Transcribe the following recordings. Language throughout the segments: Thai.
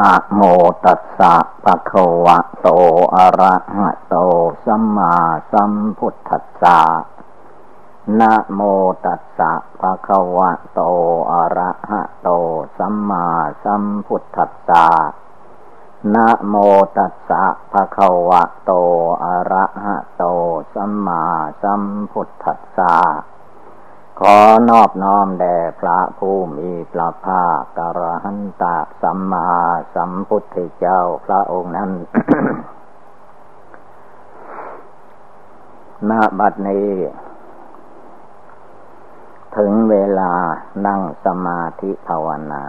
นะโมตัสสะปะคะวะโตอะระหะโตสัมมาสัมพุทธัสสะนะโมตัสสะภะคะวะโตอะระหะโตสัมมาสัมพุทธัสสะนะโมตัสสะภะคะวะโตอะระหะโตสัมมาสัมพุทธัสสะ ขอนอบน้อมแด่พระผู้มีพระภาคกระหันตสัมมาสัมพุทธเจ้าพระองค์นั้นณบัดนี้ ถึงเวลานั่งสมาธิภาวนา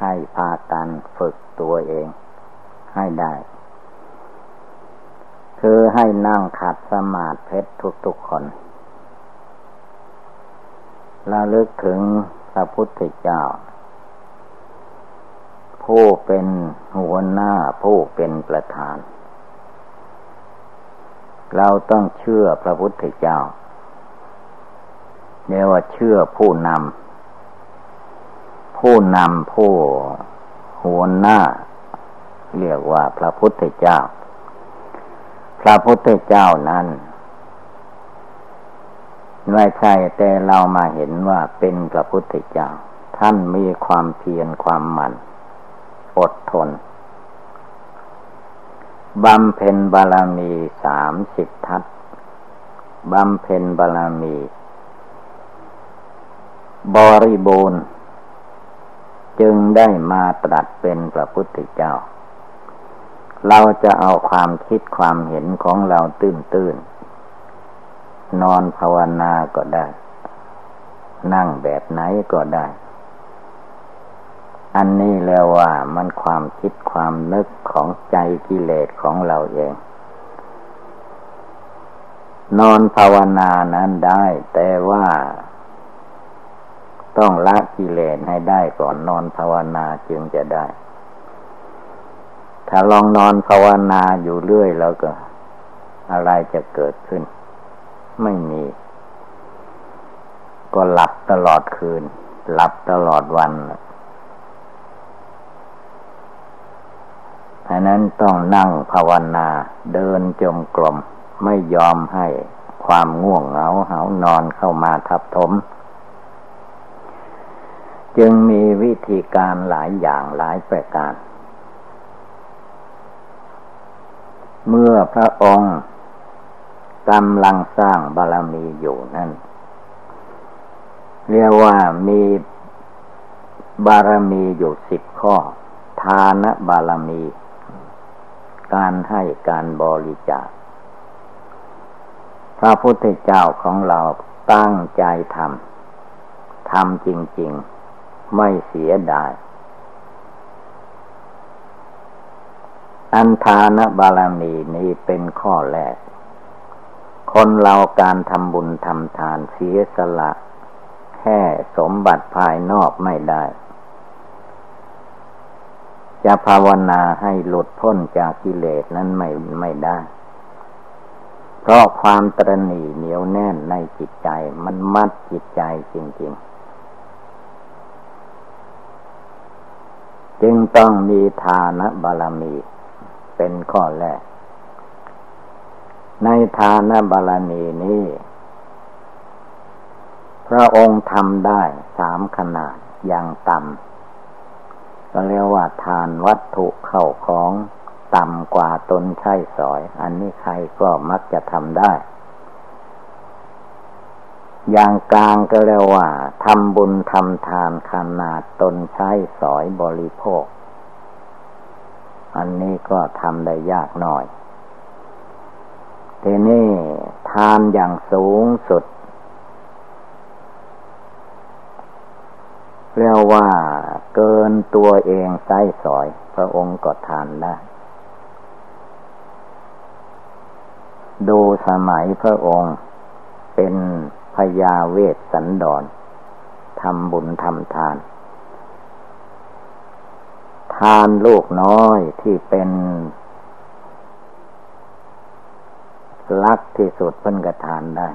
ให้พากันฝึกตัวเองให้ได้ คือให้นั่งขัดสมาธิทุกๆคน ระลึกถึงพระพุทธเจ้า ผู้เป็นหัวหน้าผู้เป็นประธาน เราต้องเชื่อพระพุทธเจ้าเรียกว่าเชื่อผู้นำผู้นำผู้หัวหน้า เรียกว่าพระพุทธเจ้า พระพุทธเจ้านั้น ไม่ใช่แต่เรามาเห็นว่าเป็นพระพุทธเจ้า ท่านมีความเพียรความหมั่น อดทนบำเพ็ญบารมีสามสิบทัศบำเพ็ญบารมี บริบูรณ์ จึงได้มาตรัสเป็นพระพุทธเจ้า เราจะเอาความคิดความเห็นของเราตื้นตื้น นอนภาวนาก็ได้ นั่งแบบไหนก็ได้ อันนี้แล้วว่ามันความคิดความนึกของใจกิเลสของเราเอง นอนภาวนานั้นได้ แต่ว่า ต้องละกิเลสให้ได้ก่อนนอนภาวนาจึงจะได้ ถ้าลองนอนภาวนาอยู่เรื่อยแล้วก็ อะไรจะเกิดขึ้น ไม่มี ก็หลับตลอดคืน หลับตลอดวันเพราะนั้นต้องนั่งภาวนา เดินจมกลม ไม่ยอมให้ความง่วงเหงาเหานอนเข้ามาทับถม จึงมีวิธีการหลายอย่างหลายประการ เมื่อพระองค์ กำลังสร้างบารมีอยู่นั่น เรียกว่ามีบารมีอยู่สิบข้อ ทานบารมี การให้การบริจาค พระพุทธเจ้าของเราตั้งใจทำทำจริง ๆ ไม่เสียดายอันทานบารมีนี้เป็นข้อแรก คนเราการทำบุญทำทานเสียสละ แค่สมบัติภายนอกไม่ได้ จะภาวนาให้หลุดพ้นจากกิเลสนั้นไม่ไม่ได้ เพราะความตรณีเหนียวแน่นในจิตใจมันมัดจิตใจจริง ๆจึงต้องมีทานบารมี เป็นข้อแรก ในทานบารมีนี้ พระองค์ทำได้สามขนาดอย่างต่ำก็เรียกว่าทานวัตถุเข้าของต่ำกว่าตนใช้สอย อันนี้ใครก็มักจะทำได้ อย่างกลางก็เรียกว่าทำบุญทำทานขนาดตนใช้สอยบริโภค อันนี้ก็ทำได้ยากหน่อย ทีนี้ทานอย่างสูงสุดเรียกว่าเกินตัวเองไส้สอย พระองค์ก็ทานได้ ดูสมัยพระองค์เป็นพยาเวสสันดรทำบุญทำทาน ทานลูกน้อยที่เป็น ลักที่สุดเพิ่นกระทานได้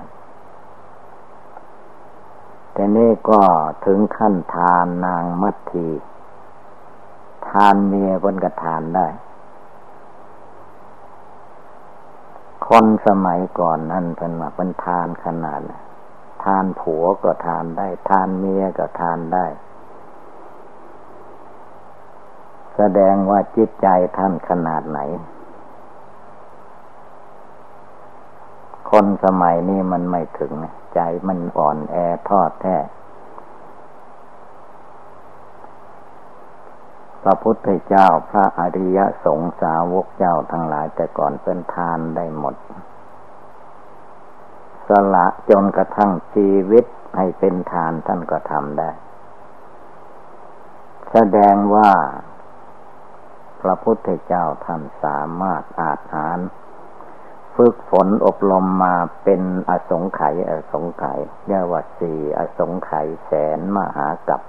แต่นี่ก็ถึงขั้นทานนางมัททีทานเมียคนก็ทานได้ คนสมัยก่อนนั่นเป็นว่าเป็นทานขนาดทานผัวก็ทานได้ ทานเมียก็ทานได้ แสดงว่าจิตใจท่านขนาดไหน คนสมัยนี้มันไม่ถึง ใจมันอ่อนแอทอดแท้พระพุทธเจ้าพระอริยสงสาวกเจ้าทั้งหลายแต่ก่อนเป็นทานได้หมด สละจนกระทั่งชีวิตให้เป็นทานท่านก็ทำได้ แสดงว่า พระพุทธเจ้าท่านสามารถอาจหาร ฝึกฝนอบรมมาเป็นอสงไขยอสงไขยเรียกว่าสี่อสงไขยแสนมหากับ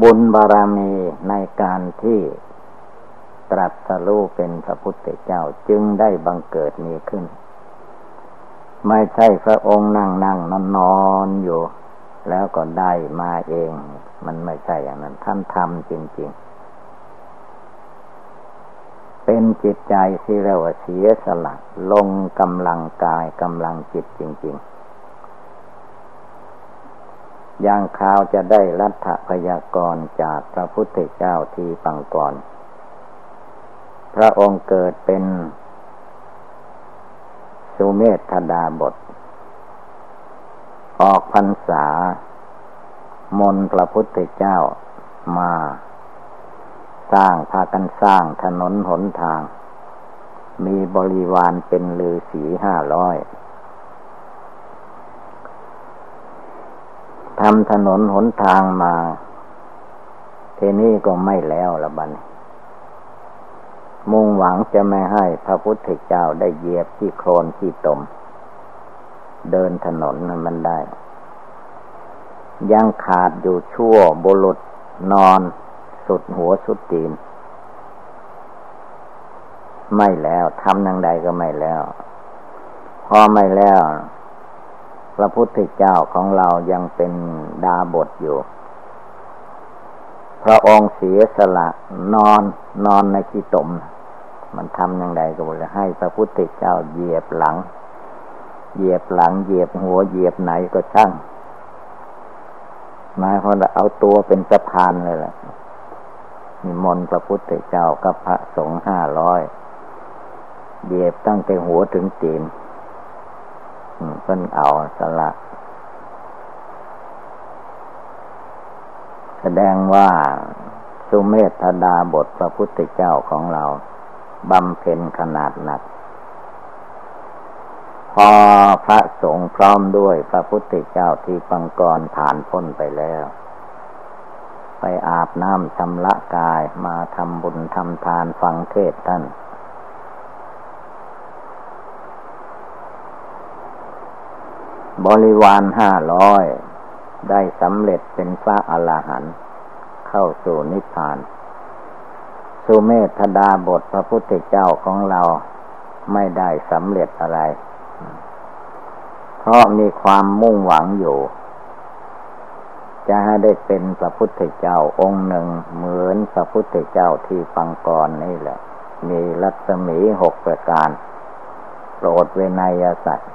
บุญบารมีในการที่ตรัสรู้เป็นพระพุทธเจ้าจึงได้บังเกิดมีขึ้น ไม่ใช่พระองค์นั่งนั่งนอนนอนอยู่ แล้วก็ได้มาเอง มันไม่ใช่อย่างนั้นท่านทำจริง ๆ เป็นจิตใจที่เรียกว่าเสียสละ ลงกำลังกายกำลังจิตจริง ๆ อย่างข่าวจะได้รัฐพยากรจากพระพุทธเจ้าที่ปังก่อน พระองค์เกิดเป็นสุเมธดาบท ออกพรรษามนพระพุทธเจ้ามา สร้างพากันสร้างถนนหนทาง มีบริวารเป็นลือสีห้าร้อยทำถนนหนทางมา เทนี้ก็ไม่แล้วละบันมุ่งหวังจะไม่ให้พระพุทธเจ้าได้เหยียบที่โคลนที่ตม เดินถนนมันได้ ยังขาดอยู่ชั่วบุรุษนอน สุดหัวสุดตีน ไม่แล้วทำนังใดก็ไม่แล้ว พอไม่แล้ว พระพุทธเจ้าของเรายังเป็นดาบทอยู่ พระองค์เสียสละนอนนอนในที่ตม มันทำอย่างไรก็บอกให้พระพุทธเจ้าเหยียบหลัง เหยียบหลัง เหยียบหัวเหยียบไหนก็ช่างหมายความว่าเอาตัวเป็นสะพานเลยแหละ มีมนพระพุทธเจ้ากับพระสงฆ์ห้าร้อยเหยียบตั้งแต่หัวถึงตีนเพิ่นเอาสละแสดงว่าสุเมธดาบทพระพุทธเจ้าของเราบำเพ็ญขนาดหนัก พอพระสงฆ์พร้อมด้วยพระพุทธเจ้าที่ปังกรผ่านพ้นไปแล้ว ไปอาบน้ำชำระกายมาทำบุญทำทานฟังเทศท่าน บริวารห้าร้อยได้สำเร็จเป็นพระอรหันต์เข้าสู่นิพพาน สุเมธดาบทพระพุทธเจ้าของเราไม่ได้สำเร็จอะไร เพราะมีความมุ่งหวังอยู่ จะให้ได้เป็นพระพุทธเจ้าองค์หนึ่ง เหมือนพระพุทธเจ้าที่ฟังก่อนนี่แหละ มีรัศมีหกประการ โปรดเวนยสัตว์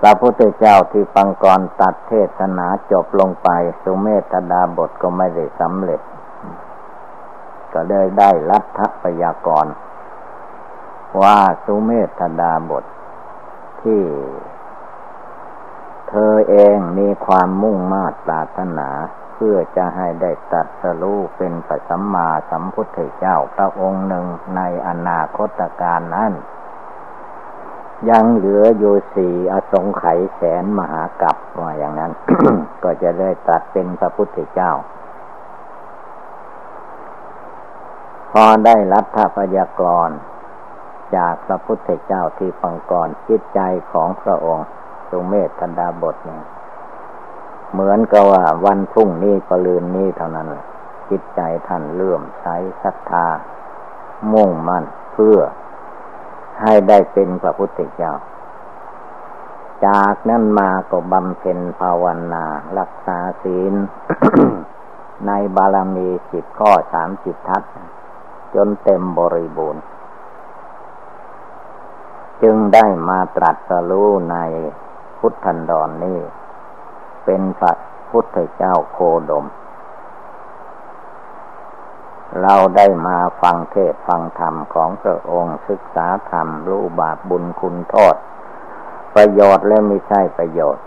พระพุทธเจ้าที่ฟังก่อนตัดเทศนาจบลงไป สุเมธดาบทก็ไม่ได้สำเร็จ ก็เลยได้รัฐพยากร ว่าสุเมธดาบทที่ เธอเองมีความมุ่งมา่ปรารถนา เพื่อจะให้ได้ตัดสรู้เป็นปัสัมมาสัมพุทธเจ้าพระองค์หนึ่งในอนาคตการนั้น ยังเหลืออยู่สี่อสงไขยแสนมหากัปว่าอย่างนั้น ก็จะได้ตัดเป็นพระพุทธเจ้าพอได้รัฐพยากร จากพระพุทธเจ้าที่ฟังก่อนจิตใจของพระองค์ สุเมธธดาบทเนี่ยเหมือนกับว่าวันพรุ่งนี้ก็ลืนนี้เท่านั้นจิตใจท่านเลื่อมใสศรัทธา มุ่งมั่นเพื่อให้ได้เป็นพระพุทธเจ้า จากนั้นมาก็บำเพ็ญภาวนารักษาศีล ในบารมีสิบข้อสามสิบทัศจนเต็มบริบูรณ์ จึงได้มาตรัสรู้ใน พุทธันดรนนี้เป็นสัตพุทธเจ้าโคดม เราได้มาฟังเทศฟังธรรมของพระองค์ศึกษาธรรมรู้บาปบุญคุณโทษ ประโยชน์และไม่ใช่ประโยชน์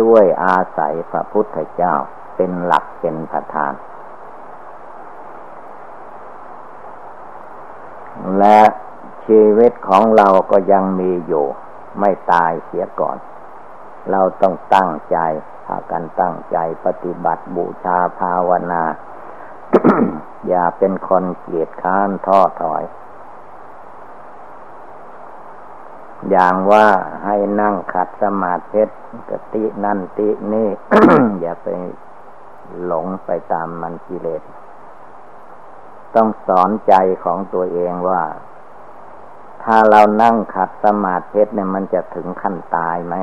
ด้วยอาศัยพระพุทธเจ้าเป็นหลักเป็นประธาน และชีวิตของเราก็ยังมีอยู่ ไม่ตายเสียก่อน เราต้องตั้งใจพากันตั้งใจปฏิบัติบูชาภาวนา อย่าเป็นคนเกียจค้านท้อถอย อย่างว่าให้นั่งขัดสมาธิกตินั่นตินี่ อย่าไปหลงไปตามมันกิเลส ต้องสอนใจของตัวเองว่า ถ้าเรานั่งขัดสมาธิเนี่ยมันจะถึงขั้นตายไหม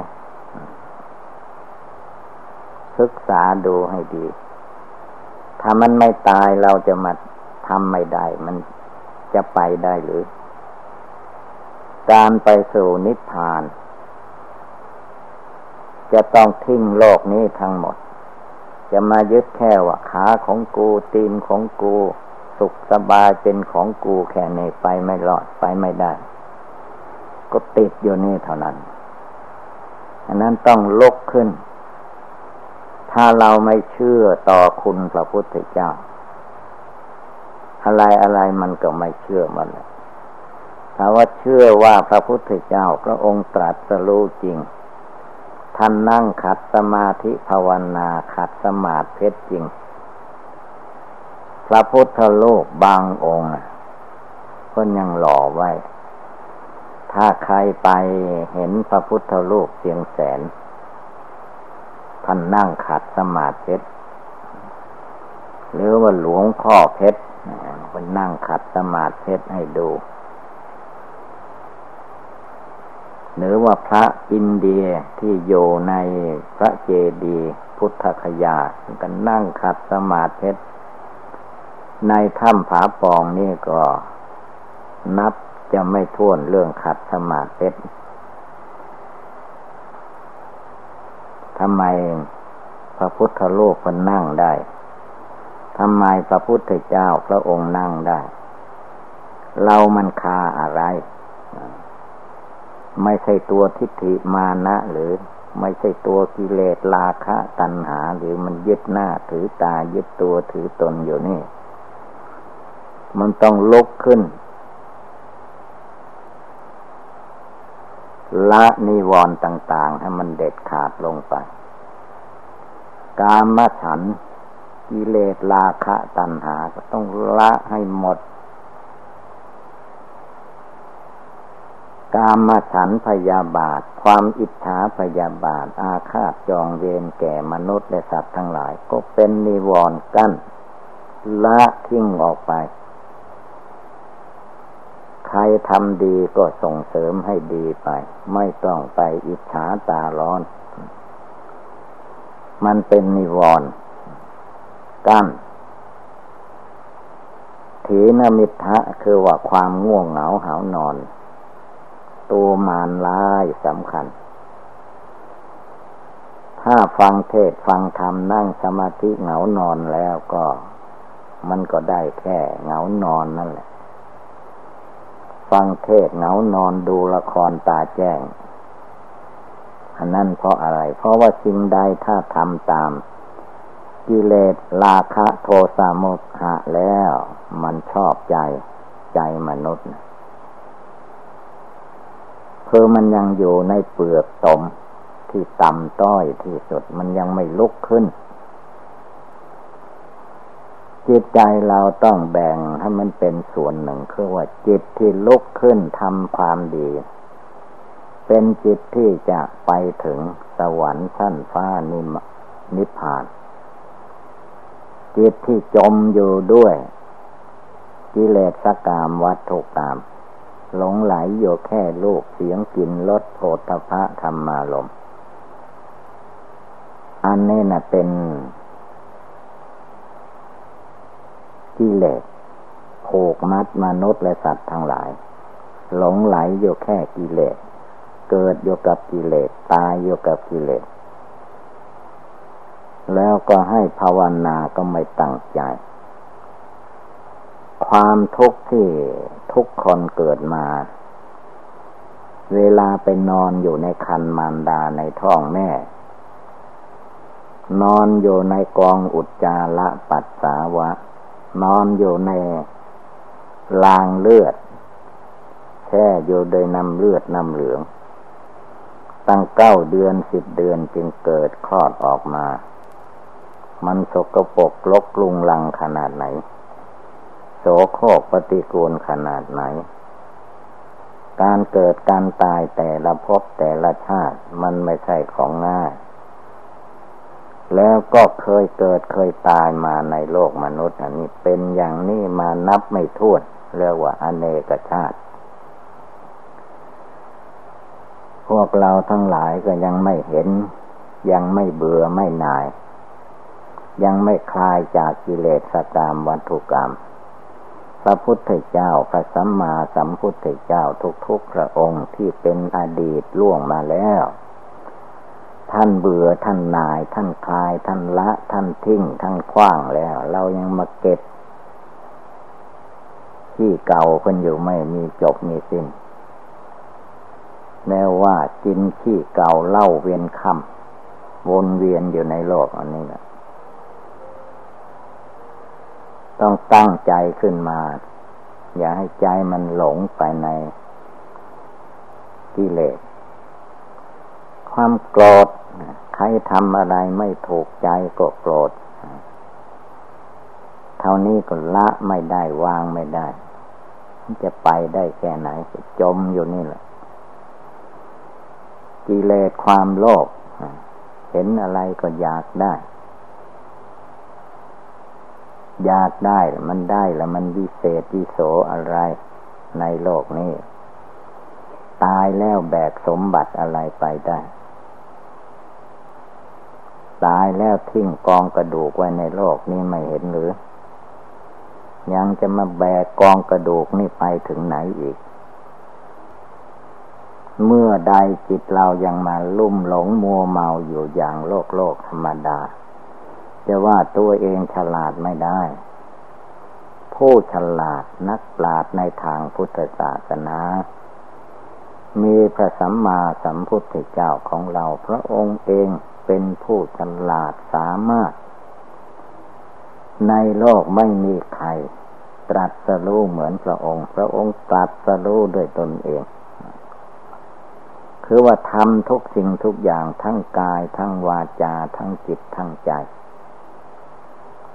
ศึกษาดูให้ดี ถ้ามันไม่ตายเราจะมาทำไม่ได้ มันจะไปได้หรือ การไปสู่นิพพาน จะต้องทิ้งโลกนี้ทั้งหมด จะมายึดแค่ว่าขาของกูตีนของกู สุขสบายเป็นของกูแค่ในไปไม่รอดไปไม่ได้ ก็ติดอยู่นี่เท่านั้นอันนั้นต้องลุกขึ้น ถ้าเราไม่เชื่อต่อคุณพระพุทธเจ้า อะไรอะไรมันก็ไม่เชื่อมันเลยถ้าว่าเชื่อว่าพระพุทธเจ้าพระองค์ตรัสรู้จริง ท่านนั่งขัดสมาธิภาวนาขัดสมาธิเพชรจริง พระพุทธโลกบางองค์ก็ยังหล่อไว้ ถ้าใครไปเห็นพระพุทธโลกเสียงแสน ท่านนั่งขัดสมาธิหรือว่าหลวงพ่อเพชรคนนั่งขัดสมาธิให้ดู หรือว่าพระอินเดียที่อยู่ในพระเจดีย์พุทธคยากันนั่งขัดสมาธิในถ้ำผาปองนี่ก็นับจะไม่ท้วนเรื่องขัดสมาธิ ทำไมพระพุทธโลกมันนั่งได้ทำไมพระพุทธเจ้าพระองค์นั่งได้ เรามันคาอะไร ไม่ใช่ตัวทิฏฐิมานะหรือไม่ใช่ตัวกิเลสราคะตัณหา หรือมันยึดหน้าถือตายึดตัวถือตนอยู่นี่ มันต้องลุกขึ้น ละนิวรณ์ต่าง ๆ ให้มันเด็ดขาดลงไป กามฉันกิเลสราคะตัณหาก็ต้องละให้หมด กามฉันพยาบาท ความอิจฉาพยาบาท อาฆาตจองเวรแก่มนุษย์และสัตว์ทั้งหลาย ก็เป็นนิวรณ์กั้นละทิ้งออกไป ใครทำดีก็ส่งเสริมให้ดีไป ไม่ต้องไปอิจฉาตาร้อน มันเป็นนิวรณ์กั้นถีนมิทะคือว่าความง่วงเหงาหานอน ตัวมารร้ายสำคัญ ถ้าฟังเทศฟังธรรมนั่งสมาธิเหงานอนแล้วก็ มันก็ได้แค่เหงานอนนั่นแหละ ฟังเทศเหงานอนดูละครตาแจ้ง อันนั้นเพราะอะไร เพราะว่าสิ่งใดถ้าทำตาม กิเลสราคะโทสะโมหะแล้ว มันชอบใจใจมนุษย์คือมันยังอยู่ในเปลือกตมที่ต่ำต้อยที่สุดมันยังไม่ลุกขึ้น จิตใจเราต้องแบ่งให้มันเป็นส่วนหนึ่งคือว่าจิตที่ลุกขึ้นทำความดี เป็นจิตที่จะไปถึงสวรรค์ชั้นฟ้านิมนิพพาน จิตที่จมอยู่ด้วย กิเลสกามวัตถุกรรมหลงไหลอยู่แค่ลูกเสียงกลิ่นรสโผฏฐะธรรมารมอันนี้นะเป็น กิเลสผูกมัดมนุษย์และสัตว์ทั้งหลาย หลงไหลอยู่แค่กิเลส เกิดอยู่กับกิเลส ตายอยู่กับกิเลส แล้วก็ให้ภาวนาก็ไม่ตั้งใจ ความทุกข์ที่ทุกคนเกิดมา เวลาไปนอนอยู่ในคันมารดาในท้องแม่ นอนอยู่ในกองอุจจาระปัสสาวะ นอนอยู่ในลางเลือด แช่อยู่โดยน้ำเลือดน้ำเหลือง ตั้งเก้าเดือนสิบเดือนจึงเกิดคลอดออกมา มันสกปรกลกลุงลังขนาดไหน โสโครกปฏิกูลขนาดไหน การเกิดการตายแต่ละภพแต่ละชาติมันไม่ใช่ของง่าย แล้วก็เคยเกิดเคยตายมาในโลกมนุษย์อันนี้เป็นอย่างนี้มานับไม่ถ้วนเรียกว่าอเนกชาติ พวกเราทั้งหลายก็ยังไม่เห็น ยังไม่เบื่อไม่นาย ยังไม่คลายจากกิเลสกรรมวัตถุกรรม พระพุทธเจ้าพระสัมมาสัมพุทธเจ้าทุกๆพระองค์ที่เป็นอดีตล่วงมาแล้ว ท่านเบื่อท่านนาย ท่านคลาย ท่านละ ท่านทิ้ง ท่านคว้างแล้ว เรายังมาเก็บ ที่เก่าคนอยู่ไม่มีจบมีสิ้นแม้ว่ากินขี้เก่าเล่าเวียนคำวนเวียนอยู่ในโลกอันนี้แหละต้องตั้งใจขึ้นมา อย่าให้ใจมันหลงไปในกิเลส ความโกรธใครทำอะไรไม่ถูกใจก็โกรธเท่านี้ก็ละไม่ได้วางไม่ได้ จะไปได้แค่ไหนจมอยู่นี่แหละกิเลสความโลภเห็นอะไรก็อยากได้ อยากได้มันได้แล้วมันวิเศษวิโสอะไรในโลกนี้ ตายแล้วแบกสมบัติอะไรไปได้ ตายแล้วทิ้งกองกระดูกไว้ในโลกนี้ไม่เห็นหรือ ยังจะมาแบกกองกระดูกนี่ไปถึงไหนอีก เมื่อใดจิตเรายังมาลุ่มหลงมัวเมาอยู่อย่างโลกโลกธรรมดา จะว่าตัวเองฉลาดไม่ได้ ผู้ฉลาดนักปราชญ์ในทางพุทธศาสนามีพระสัมมาสัมพุทธเจ้าของเราพระองค์เอง เป็นผู้ฉลาดสามารถ ในโลกไม่มีใคร ตรัสรู้เหมือนพระองค์ พระองค์ตรัสรู้ด้วยตนเอง คือว่าทำทุกสิ่งทุกอย่างทั้งกาย ทั้งวาจา ทั้งจิต ทั้งใจ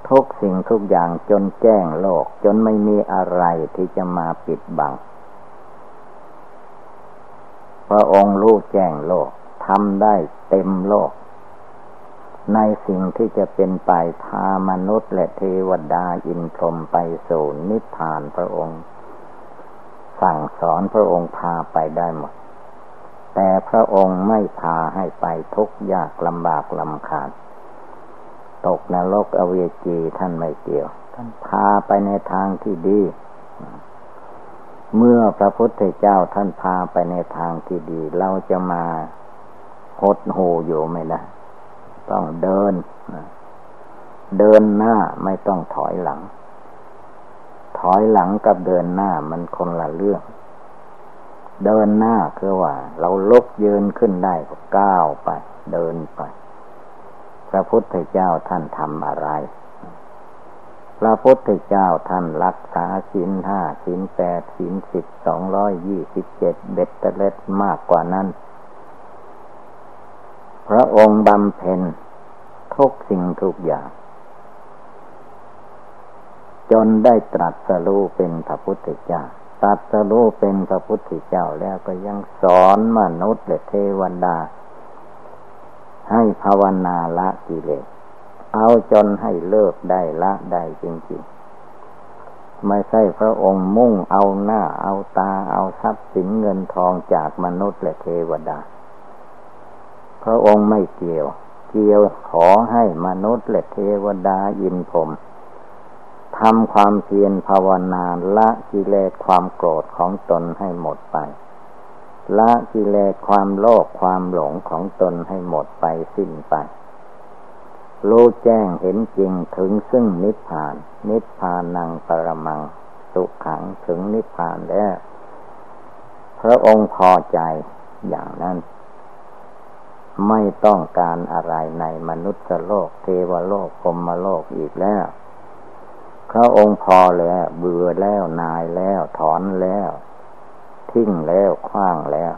ทุกสิ่งทุกอย่างจนแจ้งโลก จนไม่มีอะไรที่จะมาปิดบังพระองค์รู้แจ้งโลกทำได้เต็มโลก ในสิ่งที่จะเป็นไปพามนุษย์และเทวดาอินทรมไปสู่นิพพานพระองค์ สั่งสอนพระองค์พาไปได้หมด แต่พระองค์ไม่พาให้ไปทุกข์ยากลำบากลำคาญตกนรกอเวจีท่านไม่เกี่ยว ท่านพาไปในทางที่ดี เมื่อพระพุทธเจ้าท่านพาไปในทางที่ดี เราจะมาหดหูอยู่ไม่ได้ ต้องเดิน เดินหน้าไม่ต้องถอยหลัง ถอยหลังกับเดินหน้ามันคนละเรื่อง เดินหน้าคือว่า เราลุกยืนขึ้นได้ก็ก้าวไป เดินไป พระพุทธเจ้าท่านทำอะไร พระพุทธเจ้าท่านรักษาศีลห้าศีลแปดศีลสิบสองร้อยยี่สิบเจ็ดเบ็ดเตล็ดมากกว่านั้น พระองค์บำเพ็ญทุกสิ่งทุกอย่าง จนได้ตรัสรู้เป็นพระพุทธเจ้าตรัสรู้เป็นพระพุทธเจ้าแล้วก็ยังสอนมนุษย์และเทวดา ให้ภาวนาละกิเลสเอาจนให้เลิกได้ละได้จริงๆ ไม่ใช่พระองค์มุ่งเอาหน้าเอาตาเอาทรัพย์สินเงินทองจากมนุษย์และเทวดา พระองค์ไม่เกี่ยว เกี่ยวขอให้มนุษย์และเทวดาอินพรมทำความเพียรภาวนาละกิเลสความโกรธของตนให้หมดไป ละกิเลสความโลภความหลงของตนให้หมดไปสิ้นไปรู้แจ้งเห็นจริงถึงซึ่งนิพพาน นิพพานังปรมัง สุขขังถึงนิพพานแล้ว พระองค์พอใจอย่างนั้น ไม่ต้องการอะไรในมนุษย์โลก เทวโลกพรมโลกอีกแล้วพระองค์พอแล้วเบื่อแล้วนายแล้ว ถอนแล้ว ทิ้งแล้วคว้างแล้ว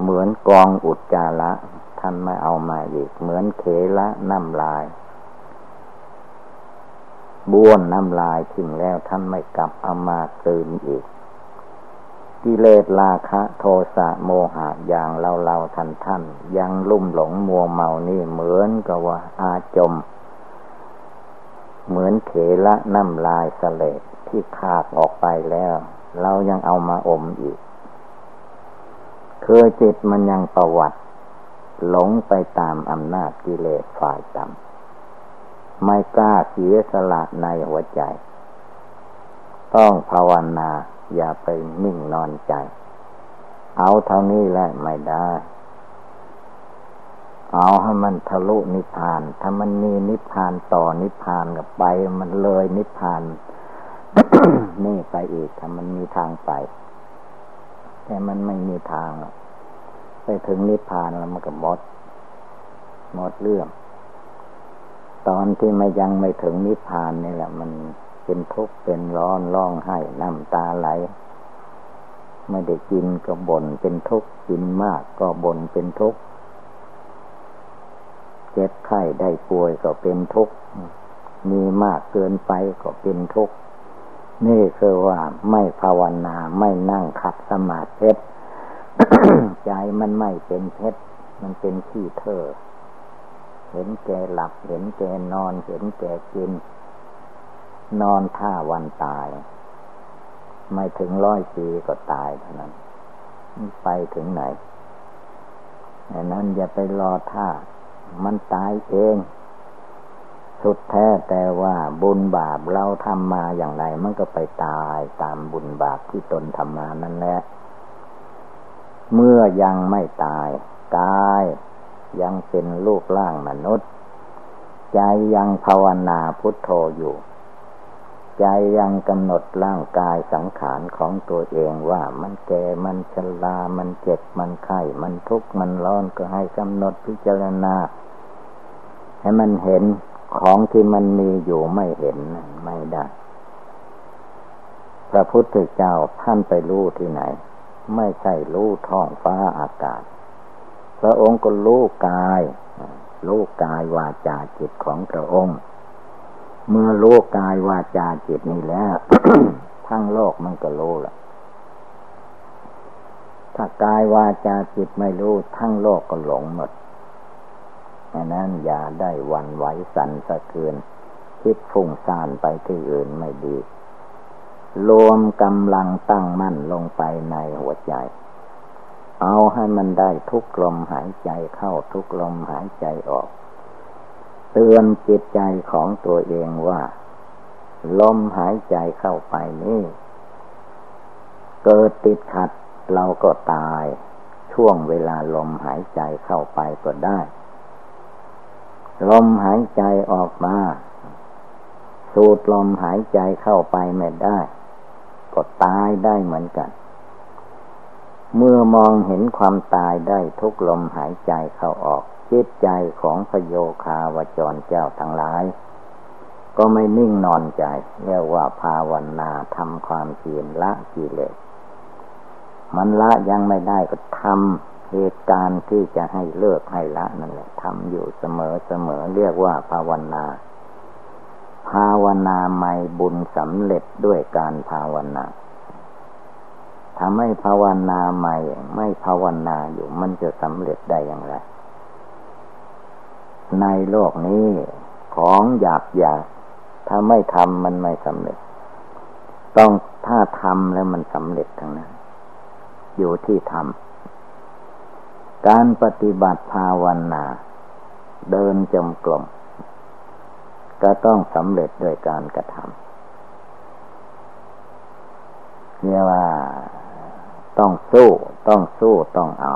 เหมือนกองอุจจาระท่านไม่เอามาอีก เหมือนเขละน้ำลายบ้วนน้ำลายทิ้งแล้วท่านไม่กลับเอามาคืนอีก กิเลสราคะ โทสะโมหะอย่างเราเราท่านท่านยังลุ่มหลงมัวเมานี่เหมือนกับว่าอาจม เหมือนเขละน้ำลายสเลดที่ขาดออกไปแล้ว เรายังเอามาอมอีก คือจิตมันยังประวัติ หลงไปตามอำนาจกิเลสฝ่ายจำไม่กล้าเสียสละในหัวใจ ต้องภาวนา อย่าไปนิ่งนอนใจ เอาเท่านี้แหละไม่ได้ เอาให้มันทะลุนิพพาน ถ้ามันมีนิพพานต่อนิพพานกับไป มันเลยนิพพานนี่ไปอีกถ้ามันมีทางไป แต่มันไม่มีทางไปถึงนิพพานแล้วมันก็หมดหมดเรื่อง ตอนที่ไม่ยังไม่ถึงนิพพานนี่แหละ มัน เป็นทุกข์เป็นร้อนร้องไห้น้ำตาไหล ไม่ได้กินก็บ่นเป็นทุกข์กินมากก็บ่นเป็นทุกข์เจ็บไข้ได้ป่วยก็เป็นทุกข์มีมากเกินไปก็เป็นทุกข์นี่คือว่าไม่ภาวนาไม่นั่งขัดสมาธิใจมันไม่เป็นเพชรมันเป็นขี้เถอเห็นแกหลับ เห็นแกนอน เห็นแกกิน นอนท่าวันตาย ไม่ถึงร้อยปีก็ตายเท่านั้น ไปถึงไหนดังนั้นอย่าไปรอท่า มันตายเอง สุดแท้แต่ว่าบุญบาปเราทำมาอย่างไร มันก็ไปตายตามบุญบาปที่ตนทำมานั่นแหละ เมื่อยังไม่ตาย กายยังเป็นรูปร่างมนุษย์ ใจยังภาวนาพุทโธอยู่ ใจยังกำหนดร่างกายสังขารของตัวเองว่ามันแก่มันชรามันเจ็บมันไข้มันทุกข์มันร้อนก็ให้กำหนดพิจารณา ให้มันเห็นของที่มันมีอยู่ไม่เห็นไม่ได้ พระพุทธเจ้าท่านไปรู้ที่ไหน ไม่ใช่รู้ท้องฟ้าอากาศ พระองค์ก็รู้กายรู้กายวาจาจิตของพระองค์ เมื่อรู้กายวาจาจิตนี่แล้ว ทั้งโลกมันก็รู้ละถ้ากายวาจาจิตไม่รู้ทั้งโลกก็หลงหมดดังนั้นอย่าได้วันไหวสันสะเทือนคิดฟุ้งซ่านไปที่อื่นไม่ดี รวมกำลังตั้งมั่นลงไปในหัวใจ เอาให้มันได้ทุกลมหายใจเข้าทุกลมหายใจออก เตือนจิตใจของตัวเองว่า ลมหายใจเข้าไปนี่ เกิดติดขัดเราก็ตาย ช่วงเวลาลมหายใจเข้าไปก็ได้ ลมหายใจออกมา สูดลมหายใจเข้าไปไม่ได้ ก็ตายได้เหมือนกัน เมื่อมองเห็นความตายได้ทุกลมหายใจเข้าออก จิตใจของพโยคาวจรเจ้าทั้งหลาย ก็ไม่นิ่งนอนใจ เรียกว่าภาวนาทำความเพียรละกิเลส มันละยังไม่ได้ก็ทำเหตุการณ์ที่จะให้เลิกให้ละนั่นแหละทำอยู่เสมอเสมอเรียกว่าภาวนา ภาวนาไม่บุญสำเร็จด้วยการภาวนาทำให้ภาวนาใหม่ ไม่ภาวนาอยู่มันจะสำเร็จได้อย่างไร ในโลกนี้ของหยาบหยาบถ้าไม่ทำมันไม่สำเร็จ ต้องถ้าทำแล้วมันสำเร็จทั้งนั้น อยู่ที่ทำการปฏิบัติภาวนา เดินจมกลม ก็ต้องสำเร็จด้วยการกระทำเรียกว่าต้องสู้ต้องสู้ต้องเอา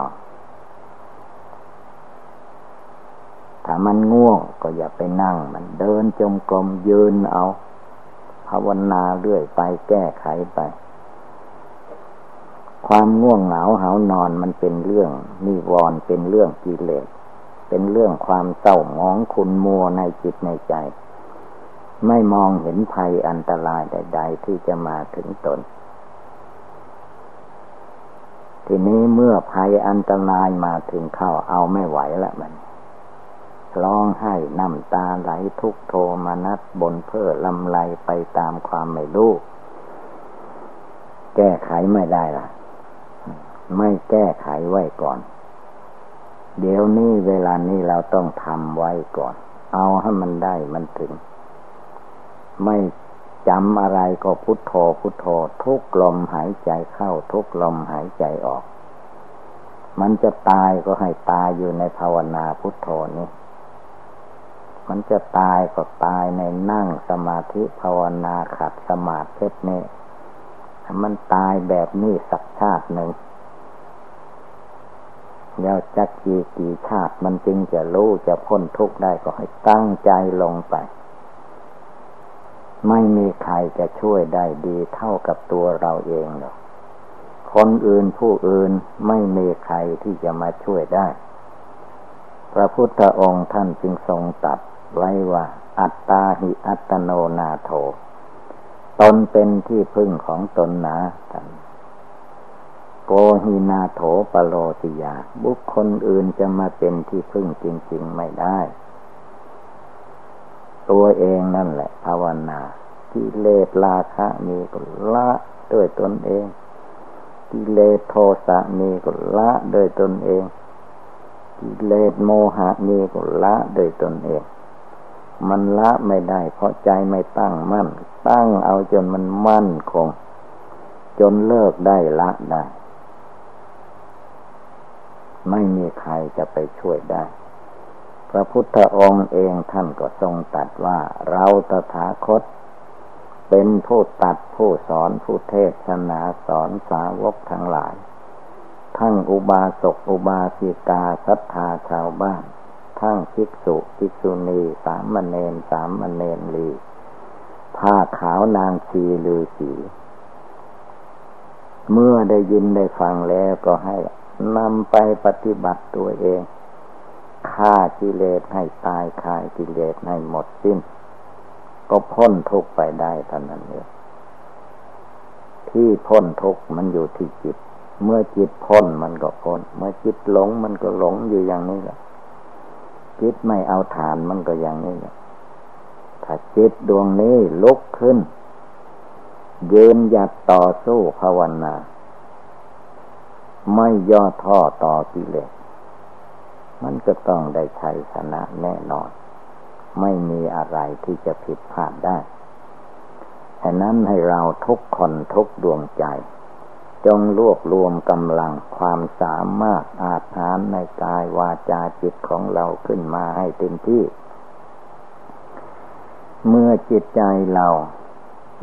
ถ้ามันง่วงก็อย่าไปนั่ง มันเดินจมกลมยืนเอา ภาวนาเรื่อยไปแก้ไขไป ความง่วงเหงาเหานอนมันเป็นเรื่องนิวรณ์เป็นเรื่องกิเลสเป็นเรื่องความเศร้าหมองคุณมัวในจิตในใจ ไม่มองเห็นภัยอันตรายใด ๆ ที่จะมาถึงตน ทีนี้เมื่อภัยอันตรายมาถึงเข้าเอาไม่ไหวละมัน ร้องไห้น้ำตาไหลทุกโทมนัสบนเพื่อลำไรไปตามความไม่รู้ แก้ไขไม่ได้ล่ะ ไม่แก้ไขไว้ก่อน เดี๋ยวนี้เวลานี้เราต้องทำไว้ก่อน เอาให้มันได้มันถึง ไม่จำอะไรก็พุทโธพุทโธ ทุกลมหายใจเข้า ทุกลมหายใจออก มันจะตายก็ให้ตายอยู่ในภาวนาพุทโธนี้ มันจะตายก็ตายในนั่งสมาธิภาวนาขัดสมาธิเนี่มันตายแบบนี้สักชาติหนึ่งแล้วจะกี่กี่ชาติมันจึงจะรู้จะพ้นทุกข์ได้ก็ให้ตั้งใจลงไป ไม่มีใครจะช่วยได้ดีเท่ากับตัวเราเองหรอกคนอื่นผู้อื่นไม่มีใครที่จะมาช่วยได้ พระพุทธองค์ท่านจึงทรงตัด ไว้ว่า อัตตาหิอัตโนนาโถ ตนเป็นที่พึ่งของตนนะท่านโกหินาโถปโลติยา บุคคลอื่นจะมาเป็นที่พึ่งจริง ๆ ไม่ได้ ตัวเองนั่นแหละภาวนากิเลสราคะมีก็ละด้วยตนเองกิเลสโทสะมีก็ละด้วยตนเองกิเลสโมหะมีก็ละด้วยตนเอง มันละไม่ได้ เพราะใจไม่ตั้งมั่น ตั้งเอาจนมันมั่นคง จนเลิกได้ละได้ ไม่มีใครจะไปช่วยได้ พระพุทธองค์เองท่านก็ทรงตัดว่า เราตถาคต เป็นผู้ตัดผู้สอนผู้เทศนาสอนสาวกทั้งหลาย ทั้งอุบาสกอุบาสิกาศรัทธาชาวบ้าน ทั้งภิกษุภิกษุณี สามเณรสามเณรลีผ้าขาวนางชีลือสี เมื่อได้ยินได้ฟังแล้วก็ให้นำไปปฏิบัติตัวเองฆ่ากิเลสให้ตายคายกิเลสให้หมดสิ้น ก็พ้นทุกไปได้เท่านั้นเองที่พ้นทุกมันอยู่ที่จิต เมื่อจิตพ้นมันก็พ้น เมื่อจิตหลงมันก็หลงอยู่อย่างนี้แหละ จิตไม่เอาฐานมันก็อย่างนี้ถ้าจิตดวงนี้ลุกขึ้น เยืนหยัดต่อสู้ภาวนา ไม่ย่อท่อต่อกิเลสมันก็ต้องได้ชัยชนะแน่นอน ไม่มีอะไรที่จะผิดพลาดได้ฉะนั้นให้เราทุกคนทุกดวงใจ จงรวบรวมกำลังความสามารถอาถานในกายวาจาจิตของเราขึ้นมาให้เต็มที่ เมื่อจิตใจเรา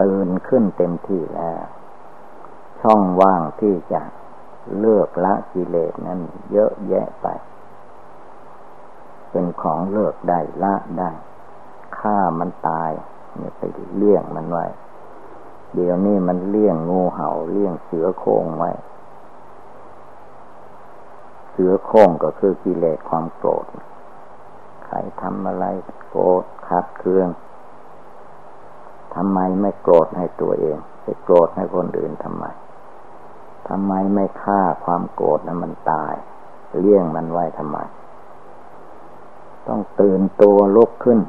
ตื่นขึ้นเต็มที่แล้ว ช่องว่างที่จะเลือกละกิเลสนั้นเยอะแยะไป เป็นของเลิกได้ละได้ฆ่ามันตายเนี่ยไปเลี้ยงมันไว้ เดี๋ยวนี้มันเลี้ยงงูเห่าเลี้ยงเสือโคร่งไว้เสือโคร่งก็คือกิเลสความโกรธใครทำอะไรโกรธขัดเคืองทำไมไม่โกรธให้ตัวเองไปโกรธให้คนอื่นทำไมทำไมไม่ฆ่าความโกรธนั้นมันตาย เลี้ยงมันไว้ทำไม ต้องตื่นตัวลุกขึ้น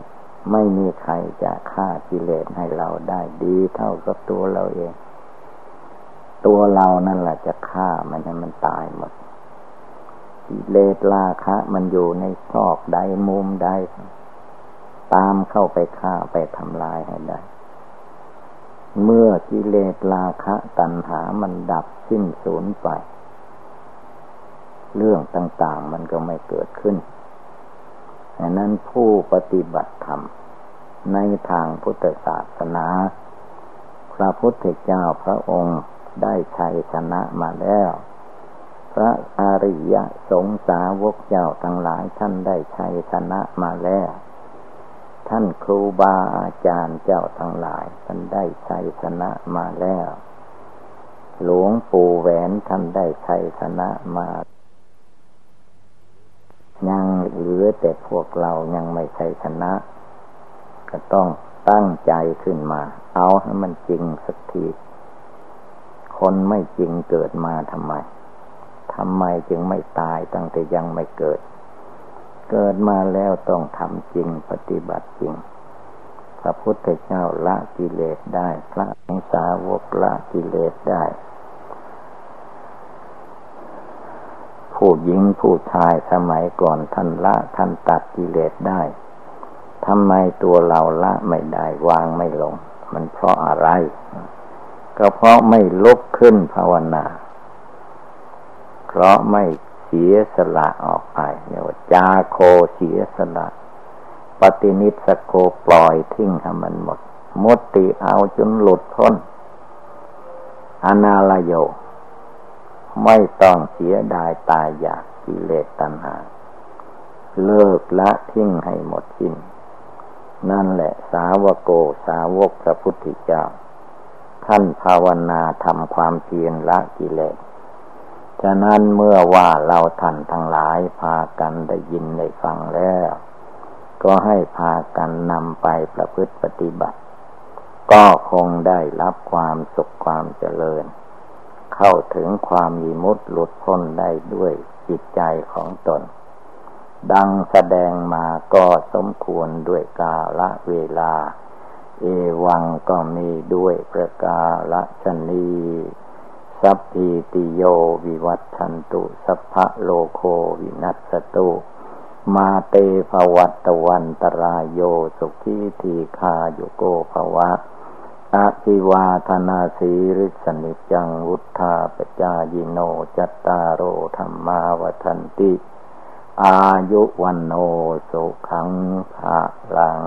ไม่มีใครจะฆ่ากิเลสให้เราได้ดีเท่ากับตัวเราเอง ตัวเรานั่นแหละจะฆ่ามันให้มันตายหมด กิเลสราคะ มันอยู่ในซอกใดมุมใด ตามเข้าไปฆ่าไปทำลายให้ได้ เมื่อกิเลสราคะตัณหามันดับสิ้นสูญไป เรื่องต่างๆมันก็ไม่เกิดขึ้น ดังนั้นผู้ปฏิบัติธรรม ในทางพุทธศาสนา พระพุทธเจ้าพระองค์ได้ชัยชนะมาแล้ว พระอริยสงสาวกเจ้าทั้งหลายท่านได้ชัยชนะมาแล้ว ท่านครูบาอาจารย์เจ้าทั้งหลาย ท่านได้ชัยชนะมาแล้ว หลวงปู่แหวนท่านได้ชัยชนะมา ยังเหลือแต่พวกเรายังไม่ใช่ชนะ ก็ต้องตั้งใจขึ้นมา เอาให้มันจริงสักทีคนไม่จริงเกิดมาทำไมทำไมจึงไม่ตายตั้งแต่ยังไม่เกิด เกิดมาแล้วต้องทำจริงปฏิบัติจริง พระพุทธเจ้าละกิเลสได้ พระสาวกละกิเลสได้ ผู้หญิงผู้ชายสมัยก่อนท่านละท่านตัดกิเลสได้ทำไมตัวเราละไม่ได้วางไม่ลง มันเพราะอะไร ก็เพราะไม่ลุกขึ้นภาวนา เพราะไม่เสียสละออกไปเนี่ยว่าจาโคเสียสละ ปฏินิสโกปล่อยทิ้งให้มันหมด มุติเอาจนหลุดพ้น อนาลโย ไม่ต้องเสียดายตายอยากกิเลสตัณหา เลิกละทิ้งให้หมดสิ้น นั่นแหละสาวโกสาวกพระพุทธเจ้า ท่านภาวนาทำความเพียรละกิเลสฉะนั้นเมื่อว่าเราท่านทั้งหลายพากันได้ยินได้ฟังแล้ว ก็ให้พากันนำไปประพฤติปฏิบัติ ก็คงได้รับความสุขความเจริญ เข้าถึงความมีมุตหลุดพ้นได้ด้วยจิตใจของตน ดังแสดงมาก็สมควรด้วยกาละเวลา เอวังก็มีด้วยประกาละชนีสัพพิติโยวิวัตชันตุสัพพะโลโควินัสตุ มาเตภวัตวันตรายโยสุขีทีคาโยโกภวะ อาภิวาธนาสีริสนิจังวุธาปจายิโนจัตตารโอธรรมาวทันติ อายุวันโนสุขังภาลัง